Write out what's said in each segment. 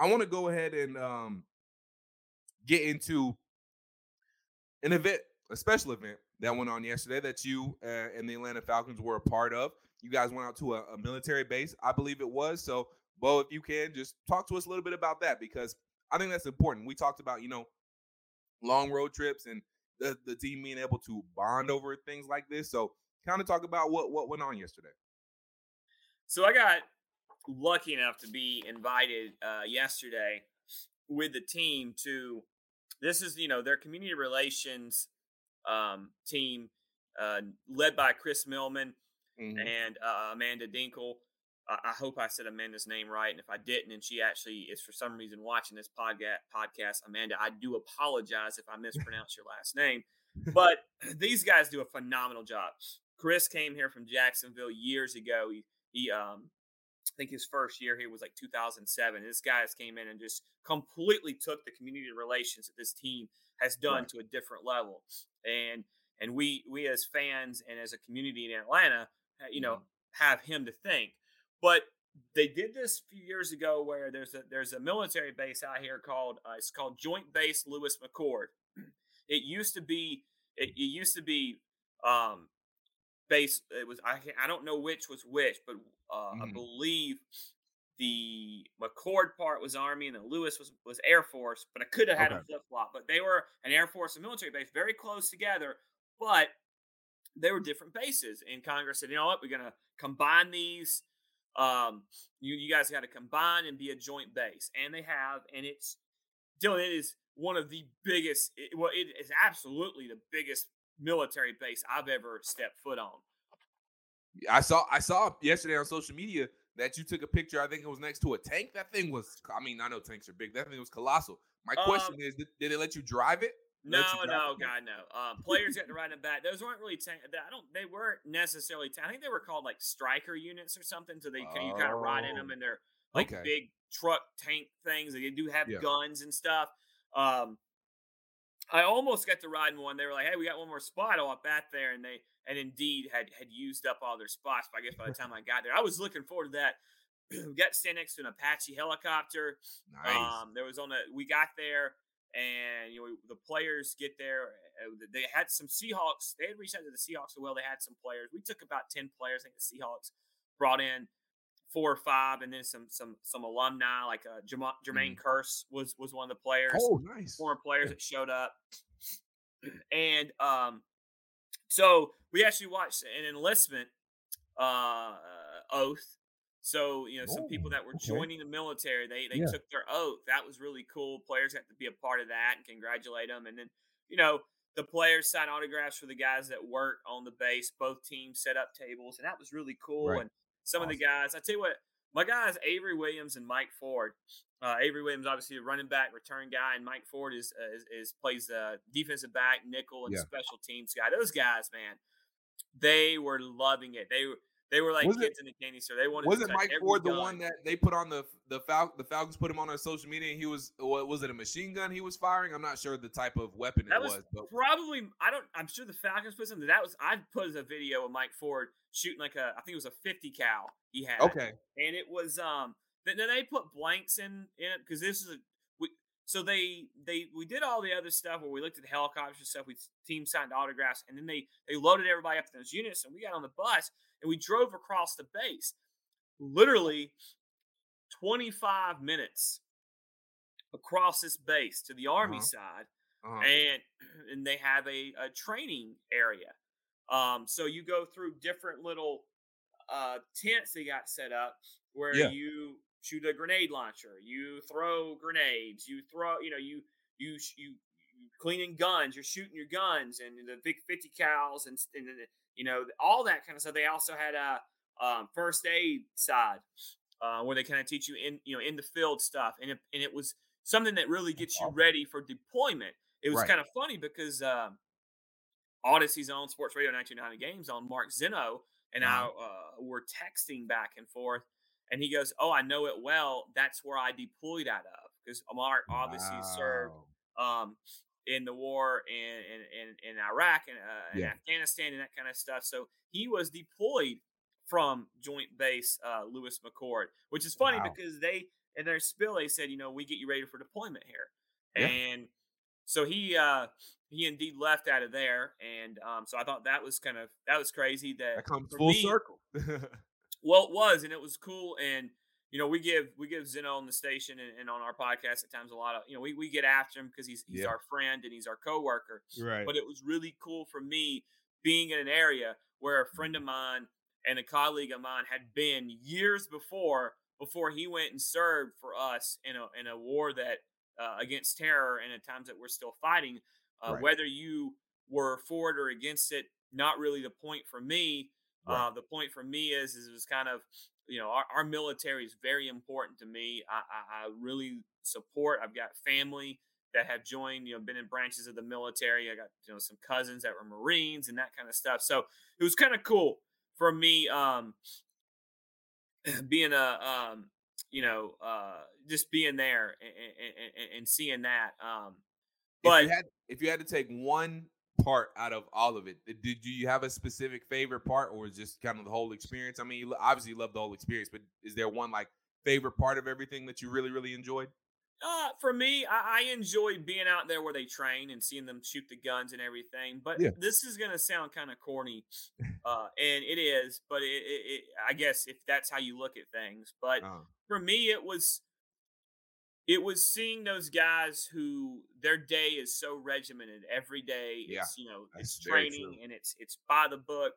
I want to go ahead and um, get into an event, a special event that went on yesterday that you uh, and the Atlanta Falcons were a part of. You guys went out to a, a military base, I believe it was. So, Beau, if you can, just talk to us a little bit about that because I think that's important. We talked about, you know, long road trips and the, the team being able to bond over things like this. So, kind of talk about what what went on yesterday. So I got lucky enough to be invited uh, yesterday with the team to. This is you know their community relations um, team uh, led by Chris Millman Mhm. and uh, Amanda Dinkle. I, I hope I said Amanda's name right, and if I didn't, and she actually is for some reason watching this podcast, podcast Amanda, I do apologize if I mispronounce your last name. But these guys do a phenomenal job. Chris came here from Jacksonville years ago. He, he um, I think his first year here was like 2007. This guys came in and just completely took the community relations that this team has done Right. to a different level. And and we we as fans and as a community in Atlanta, you know, have him to thank. But they did this a few years ago where there's a there's a military base out here called uh, it's called Joint Base Lewis McChord. It used to be it, it used to be um base it was I I don't know which was which, but uh, I Mhm. believe the McChord part was Army and the Lewis was was Air Force, but I could have had a flip flop. But they were an Air Force and military base, very close together, but they were different bases. And Congress said, you know what, we're gonna combine these. Um, you you guys got to combine and be a joint base, and they have, and it's Dylan. It is one of the biggest. It, well, it is absolutely the biggest military base I've ever stepped foot on. I saw I saw yesterday on social media that you took a picture. I think it was next to a tank. That thing was. I mean, I know tanks are big. That thing was colossal. My question Um, is, did, did they let you drive it? No, drive no, it? God, no. Um, players getting to ride in back. Those weren't really tank. I don't. They weren't necessarily. Tank. I think they were called like Stryker units or something. So they you kind of ride in them, Oh, and they're like okay. big truck tank things. They do have Yeah. guns and stuff. Um, I almost got to ride in one. They were like, "Hey, we got one more spot up back there," and they and indeed had had used up all their spots. But I guess by the time I got there, I was looking forward to that. we got to stand next to an Apache helicopter. Nice. Um, there was on a we got there, and you know the players get there. uh, They had some Seahawks. They had reached out to the Seahawks as well. They had some players. We took about ten players. I think the Seahawks brought in four or five, and then some some some alumni like uh, Jermaine Kearse was was one of the players. Mm. oh, nice. Former players that showed up, and um, so we actually watched an enlistment uh, oath So you know, some people Oh, that were okay. joining the military, they they Yeah. took their oath. That was really cool. Players got to be a part of that and congratulate them. And then you know, the players signed autographs for the guys that work on the base. Both teams set up tables, and that was really cool. Right. And some of the guys, I tell you what, my guys Avery Williams and Mike Ford. Uh, Avery Williams, obviously a running back, return guy, and Mike Ford is uh, is, is plays uh, defensive back, nickel, and Yeah. special teams guy. Those guys, man, they were loving it. They were they were like Was it- kids in a candy store. They wanted. Wasn't touch Mike Ford the gun. one that they put on the the Fal- the Falcons put him on their social media and he was what was it a machine gun he was firing? I'm not sure the type of weapon That it was was, probably I don't. I'm sure the Falcons put something. That was I put a video of Mike Ford shooting like a I think it was a 50 cal he had. okay. and it was um then they put blanks in in it because this is a so they they we did all the other stuff where we looked at the helicopters and stuff we team signed autographs and then they they loaded everybody up in those units and we got on the bus and we drove across the base literally 25 minutes across this base to the army Uh-huh. side Uh-huh. and and they have a, a training area. Um, so you go through different little uh, tents they got set up where Yeah. you shoot a grenade launcher, you throw grenades, you throw, you know, you you you, you cleaning guns, you're shooting your guns and the big fifty cals and, and you know all that kind of stuff. They also had a um, first aid side uh, where they kind of teach you in you know in the field stuff, and it, and it was something that really gets you ready for deployment. It was Right. kind of funny because um, Audacy's on Sports Radio 1990 Games on Mark Zeno and I Uh-huh. uh, were texting back and forth, and he goes, "Oh, I know it well. That's where I deployed out of because Mark obviously served um, in the war in in, in, Iraq and, uh, Yeah. Afghanistan and that kind of stuff. So he was deployed from Joint Base uh, Lewis McChord, which is funny Wow. because they in their spill they said, you know, we get you ready for deployment here, Yeah. and so he uh, he indeed left out of there, and um, so I thought that was kind of that was crazy that That comes full me- circle. well, it was, and it was cool. And you know, we give we give Zeno on the station and, and on our podcast at times a lot of you know we we get after him because he's he's Yeah. our friend and he's our coworker. right. But it was really cool for me being in an area where a friend Mm-hmm. of mine and a colleague of mine had been years before before he went and served for us in a in a war that uh, against terror and at times that we're still fighting. Uh, Right. Whether you were for it or against it, not really the point for me. Right. Uh, the point for me is, is it was kind of, you know, our, our military is very important to me. I, I, I really support. I've got family that have joined, you know, been in branches of the military. I got, you know, some cousins that were Marines and that kind of stuff. So it was kind of cool for me, um, being a, um, you know, uh, just being there and, and, and seeing that. Um, but if you had if you had to take one part out of all of it, did did you have a specific favorite part, or just kind of the whole experience? I mean, you obviously you love the whole experience, but is there one like favorite part of everything that you really really enjoyed? Uh, for me, I, I enjoy being out there where they train and seeing them shoot the guns and everything. But Yeah. this is gonna sound kind of corny, uh, and it is. But it, it, it, I guess if that's how you look at things. But Uh, for me, it was, it was seeing those guys who their day is so regimented every day. Yeah, It's you know it's training and it's it's by the book,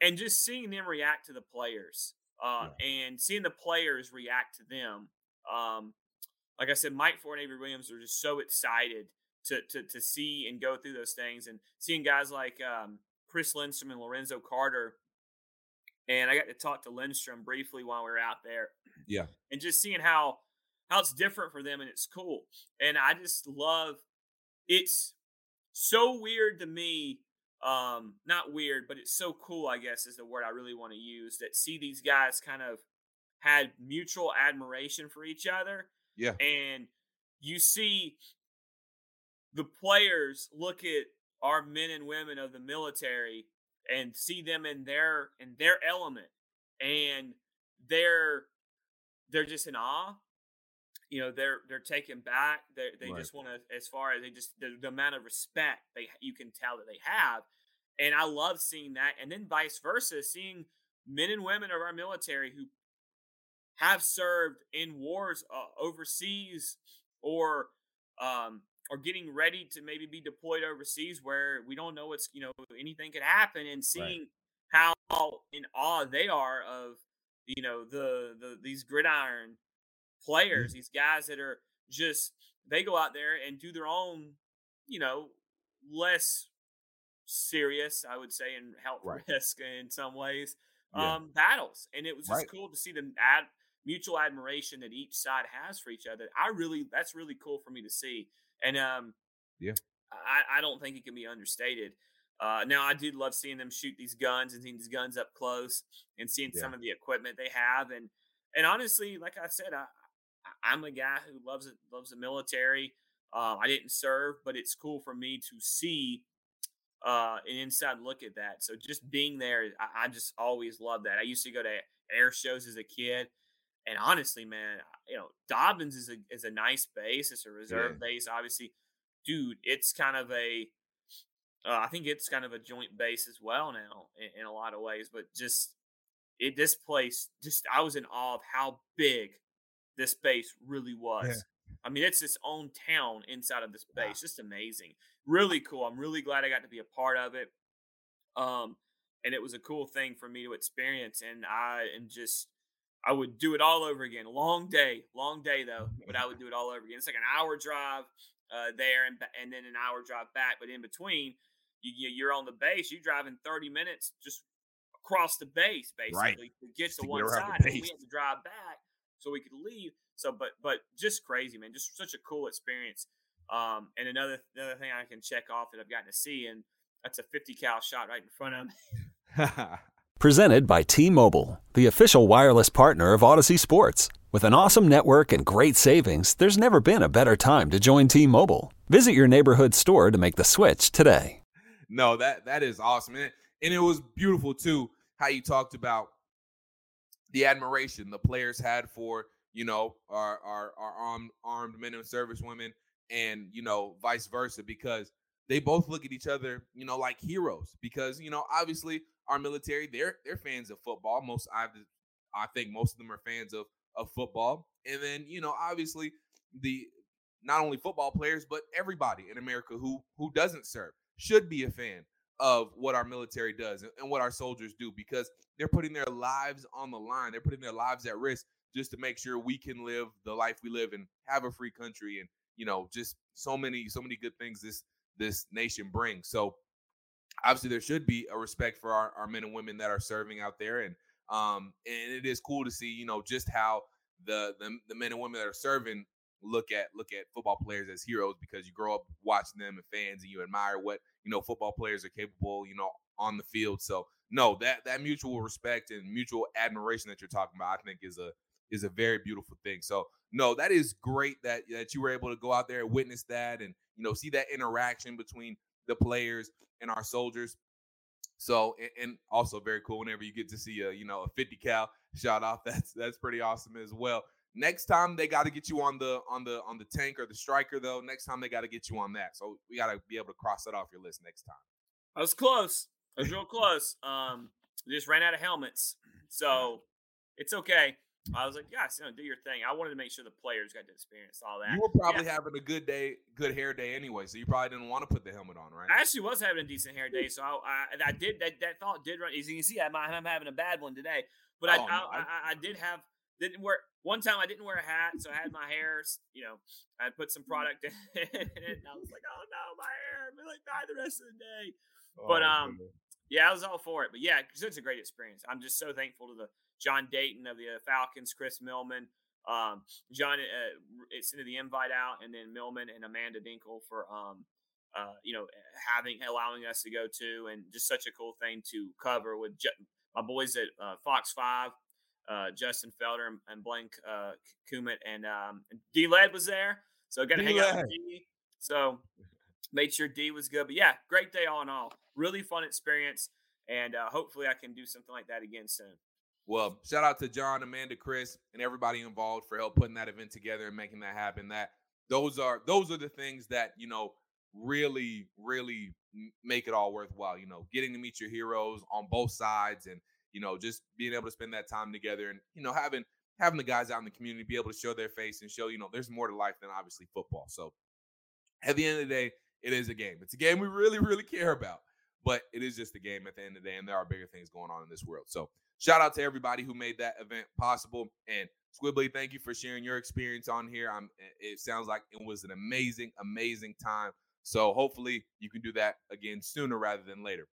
and just seeing them react to the players, uh, and seeing the players react to them. Um, like I said, Mike Ford and Avery Williams are just so excited to to to see and go through those things, and seeing guys like um, Chris Lindstrom and Lorenzo Carter. And I got to talk to Lindstrom briefly while we were out there, yeah, and just seeing how how it's different for them, and it's cool. And I just love it's so weird to me. Um, not weird, but it's so cool. I guess is the word I really want to use. That see these guys kind of had mutual admiration for each other yeah, and you see the players look at our men and women of the military and see them in their in their element and they're they're just in awe you know they're they're taken back. They they Right. just want to as far as they just the, the amount of respect they you can tell that they have. And i love seeing that. And then vice versa seeing men and women of our military who have served in wars uh, overseas or um or getting ready to maybe be deployed overseas where we don't know what's you know anything could happen and seeing how in awe they are of you know the the these gridiron players, these guys that are just they go out there and do their own, you know, less serious, I would say, and health Right. risk in some ways, Yeah. um, battles. And it was just Right. cool to see the ad, mutual admiration that each side has for each other. I really, that's really cool for me to see. And um, Yeah. I, I don't think it can be understated. Uh, now I do love seeing them shoot these guns and seeing these guns up close and seeing Yeah. some of the equipment they have. And and honestly, like I said, I- I'm a guy who loves it, loves the military. Uh, I didn't serve, but it's cool for me to see uh, an inside look at that. So just being there, I, I just always love that. I used to go to air shows as a kid, and honestly, man, you know, Dobbins is a is a nice base. It's a reserve base, obviously. Dude, it's kind of a uh, I think it's kind of a joint base as well now in, in a lot of ways. But just it, this place, just I was in awe of how big this base really was. I mean, it's its own town inside of this base. Just amazing, really cool. I'm really glad I got to be a part of it. Um, and it was a cool thing for me to experience, and I am just. I would do it all over again. Long day, long day though, but I would do it all over again. It's like an hour drive uh, there and and then an hour drive back. But in between, you, you you're on the base. You're driving thirty minutes just across the base, basically to get to to one side. And we had to drive back so we could leave. So, but but just crazy, man. Just such a cool experience. Um, and another another thing I can check off that I've gotten to see, and that's a 50 cal shot right in front of me. Presented by T Mobile, the official wireless partner of Audacy Sports. With an awesome network and great savings, there's never been a better time to join T Mobile. Visit your neighborhood store to make the switch today. no, that that is awesome, and it, and it was beautiful too how you talked about the admiration the players had for you know our our, our armed armed men and service women, and you know vice versa because they both look at each other, you know, like heroes. Because you know, obviously, our military they're they're fans of football. Most I I think most of them are fans of of football, and then you know, obviously the not only football players but everybody in America who who doesn't serve should be a fan of what our military does and, and what our soldiers do because they're putting their lives on the line. They're putting their lives at risk just to make sure we can live the life we live and have a free country and you know just so many so many good things this this nation brings. So obviously there should be a respect for our, our men and women that are serving out there and um and it is cool to see you know just how the the, the men and women that are serving look at look at football players as heroes because you grow up watching them and fans and you admire what you know football players are capable you know on the field. So no that that mutual respect and mutual admiration that you're talking about i think is a is a very beautiful thing. So no that is great that that you were able to go out there and witness that and you know see that interaction between the players and our soldiers. So and, also very cool whenever you get to see a you know a 50 cal shot off that's that's pretty awesome as well Next time they got to get you on the on the on the tank or the Stryker though. Next time they got to get you on that. So we got to be able to cross that off your list next time. I was close. I was real close. Um, just ran out of helmets, so it's okay. I was like, yes, you know, do your thing. I wanted to make sure the players got to experience all that. You were probably Yeah. having a good day, good hair day anyway, so you probably didn't want to put the helmet on, right? I actually was having a decent hair day, so I, I, I did that. That thought did run. As you can see, I'm, I'm having a bad one today, but I, Oh, I- I, I did have didn't wear one time. I didn't wear a hat, so I had my hair. You know, I put some product in it, and I was like, oh no, my hair. I'm like die the rest of the day. But Oh, um, goodness. yeah, I was all for it. But yeah, 'cause it's a great experience. I'm just so thankful to the John Dayton of the uh, Falcons, Chris Millman, um, John. Uh, it's into the invite out, and then Millman and Amanda Dinkle for um, uh, you know, having allowing us to go to, and just such a cool thing to cover with Ju- my boys at uh, Fox Five. Uh, Justin Felder and, and Blank uh, Kumet and um, D Led was there, so got to hang out with D-Led. So made sure D was good. But yeah, great day all in all. Really fun experience, and uh, hopefully I can do something like that again soon. Well, shout out to John, Amanda, Chris, and everybody involved for help putting that event together and making that happen. That those are those are the things that you know really, really make it all worthwhile. You know, getting to meet your heroes on both sides, and you know, just being able to spend that time together, and you know, having having the guys out in the community be able to show their face and show you know there's more to life than obviously football. So at the end of the day, it is a game. It's a game we really, really care about. but it is just a game at the end of the day, and there are bigger things going on in this world. So shout out to everybody who made that event possible. And Squibbly, thank you for sharing your experience on here. I'm it sounds like it was an amazing, amazing time. So hopefully you can do that again sooner rather than later.